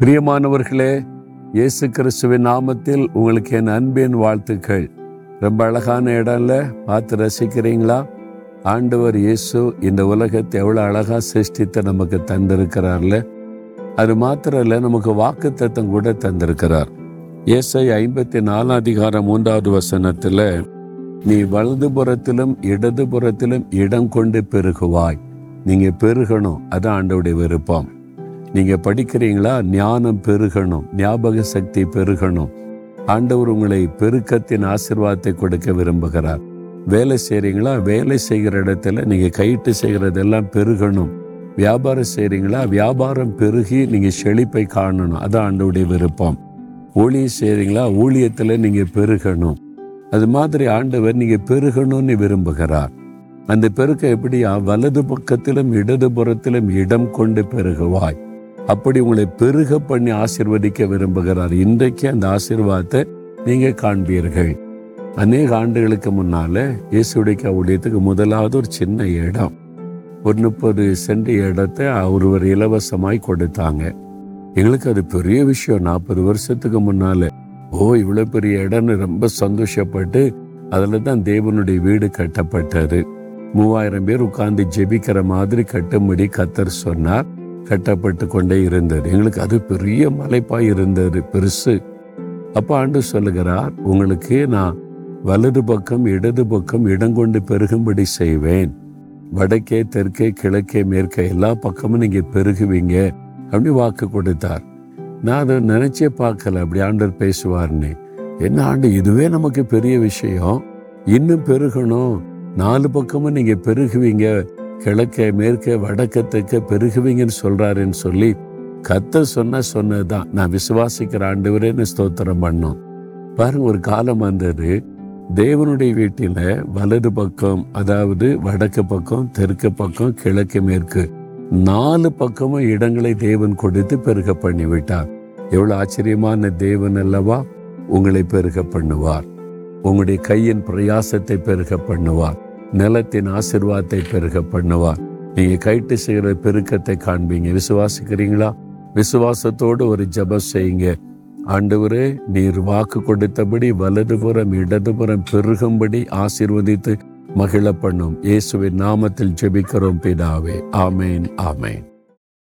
பிரியமானவர்களே இயேசு கிறிஸ்துவின் நாமத்தில் உங்களுக்கு என் அன்பின் வாழ்த்துக்கள். ரொம்ப அழகான இடம்ல பார்த்து ரசிக்கிறீங்களா? ஆண்டவர் இயேசு இந்த உலகத்தை எவ்வளோ அழகா சிருஷ்டித்து நமக்கு தந்திருக்கிறார்ல. அது மாத்திரம் இல்லை நமக்கு வாக்கு தத்தம் கூட தந்திருக்கிறார். இயேசை ஐம்பத்தி நாலாம் அதிகாரம் மூன்றாவது வசனத்துல நீ வலது புறத்திலும் இடது புறத்திலும் இடம் கொண்டு பெருகுவாய். நீங்க பெருகணும் அதான் ஆண்டவுடைய விருப்பம். நீங்கள் படிக்கிறீங்களா? ஞானம் பெருகணும். ஞாபக சக்தி பெருகணும். ஆண்டவர் உங்களை பெருக்கத்தின் ஆசிர்வாதத்தை கொடுக்க விரும்புகிறார். வேலை செய்கிறீங்களா வேலை செய்கிற இடத்துல நீங்கள் கையிட்டு செய்கிறதெல்லாம் பெருகணும். வியாபாரம் செய்கிறீங்களா வியாபாரம் பெருகி நீங்கள் செழிப்பை காணணும். அதான் ஆண்டவுடைய விருப்பம். ஊழியம் செய்கிறீங்களா ஊழியத்தில் நீங்கள் பெருகணும். அது மாதிரி ஆண்டவர் நீங்கள் பெருகணும்னு விரும்புகிறார். அந்த பெருக்க எப்படியா? வலது பக்கத்திலும் இடது புறத்திலும் இடம் கொண்டு பெருகுவாய். அப்படி உங்களை பெருக பண்ணி ஆசிர்வதிக்க விரும்புகிறார். இன்றைக்கு அந்த ஆசீர்வாதத்தை நீங்க காண்பீர்கள். அநேக ஆண்டுகளுக்கு முன்னால இயேசுடைய ஊழியத்துக்கு முதலாவது ஒரு சின்ன இடம். ஒரு முப்பது சென்ட் இடத்தை ஒருவர் இலவசமாய் கொடுத்தாங்க. எங்களுக்கு அது பெரிய விஷயம். நாற்பது வருஷத்துக்கு முன்னால ஓ இவ்வளோ பெரிய இடம்னு ரொம்ப சந்தோஷப்பட்டு அதில் தான் தேவனுடைய வீடு கட்டப்பட்டது. மூவாயிரம் பேர் உட்கார்ந்து ஜெபிக்கிற மாதிரி கட்டும்படி கத்தர் சொன்னார். கட்டப்பட்டு கொண்டே இருந்தது. எங்களுக்கு அது பெரிய மலைப்பாய் இருந்தது பெருசு. அப்போ ஆண்டு சொல்லுகிறார் உங்களுக்கு நான் வலது பக்கம் இடது பக்கம் இடம் கொண்டு பெருகும்படி செய்வேன். வடக்கே தெற்கே கிழக்கே மேற்கே எல்லா பக்கமும் நீங்கள் பெருகுவீங்க. அப்படி வாக்கு கொடுத்தார். நான் அதை நினைச்சே பார்க்கல. அப்படி ஆண்டர் பேசுவார்னு. என்ன ஆண்டு இதுவே நமக்கு பெரிய விஷயம். இன்னும் பெருகணும். நாலு பக்கமும் நீங்கள் பெருகுவீங்க. கிழக்கே மேற்கே வடக்க தெற்க பெருகுவீங்கன்னு சொல்றாருன்னு சொல்லி கத்த சொன்ன சொன்னதுதான். நான் விசுவாசிக்கிற ஆண்டவரேன்னு ஸ்தோத்திரம் பண்ணோம். பாருங்க ஒரு காலம் வந்தது. தேவனுடைய வீட்டில வலது பக்கம் அதாவது வடக்கு பக்கம் தெற்கு பக்கம் கிழக்கு மேற்கு நாலு பக்கமும் இடங்களை தேவன் கொடுத்து பெருக பண்ணி விட்டார் எவ்வளவு ஆச்சரியமான தேவன் அல்லவா? உங்களை பெருக பண்ணுவார். உங்களுடைய கையின் பிரயாசத்தை பெருக பண்ணுவார். நிலத்தின் ஆசிர்வாதத்தை பெருக பண்ணுவார். நீங்க கைட்டு செய்கிற பெருக்கத்தை காண்பீங்க. விசுவாசிக்கிறீங்களா? விசுவாசத்தோடு ஒரு ஜெபம் செய்யுங்க. ஆண்டவரே நீர் வாக்கு கொடுத்தபடி வலதுபுறம் இடதுபுறம் பெருகும்படி ஆசீர்வதித்து மகிழ பண்ணும் இயேசுவின் நாமத்தில் ஜெபிக்கிறோம் பிதாவே. ஆமேன் ஆமேன்.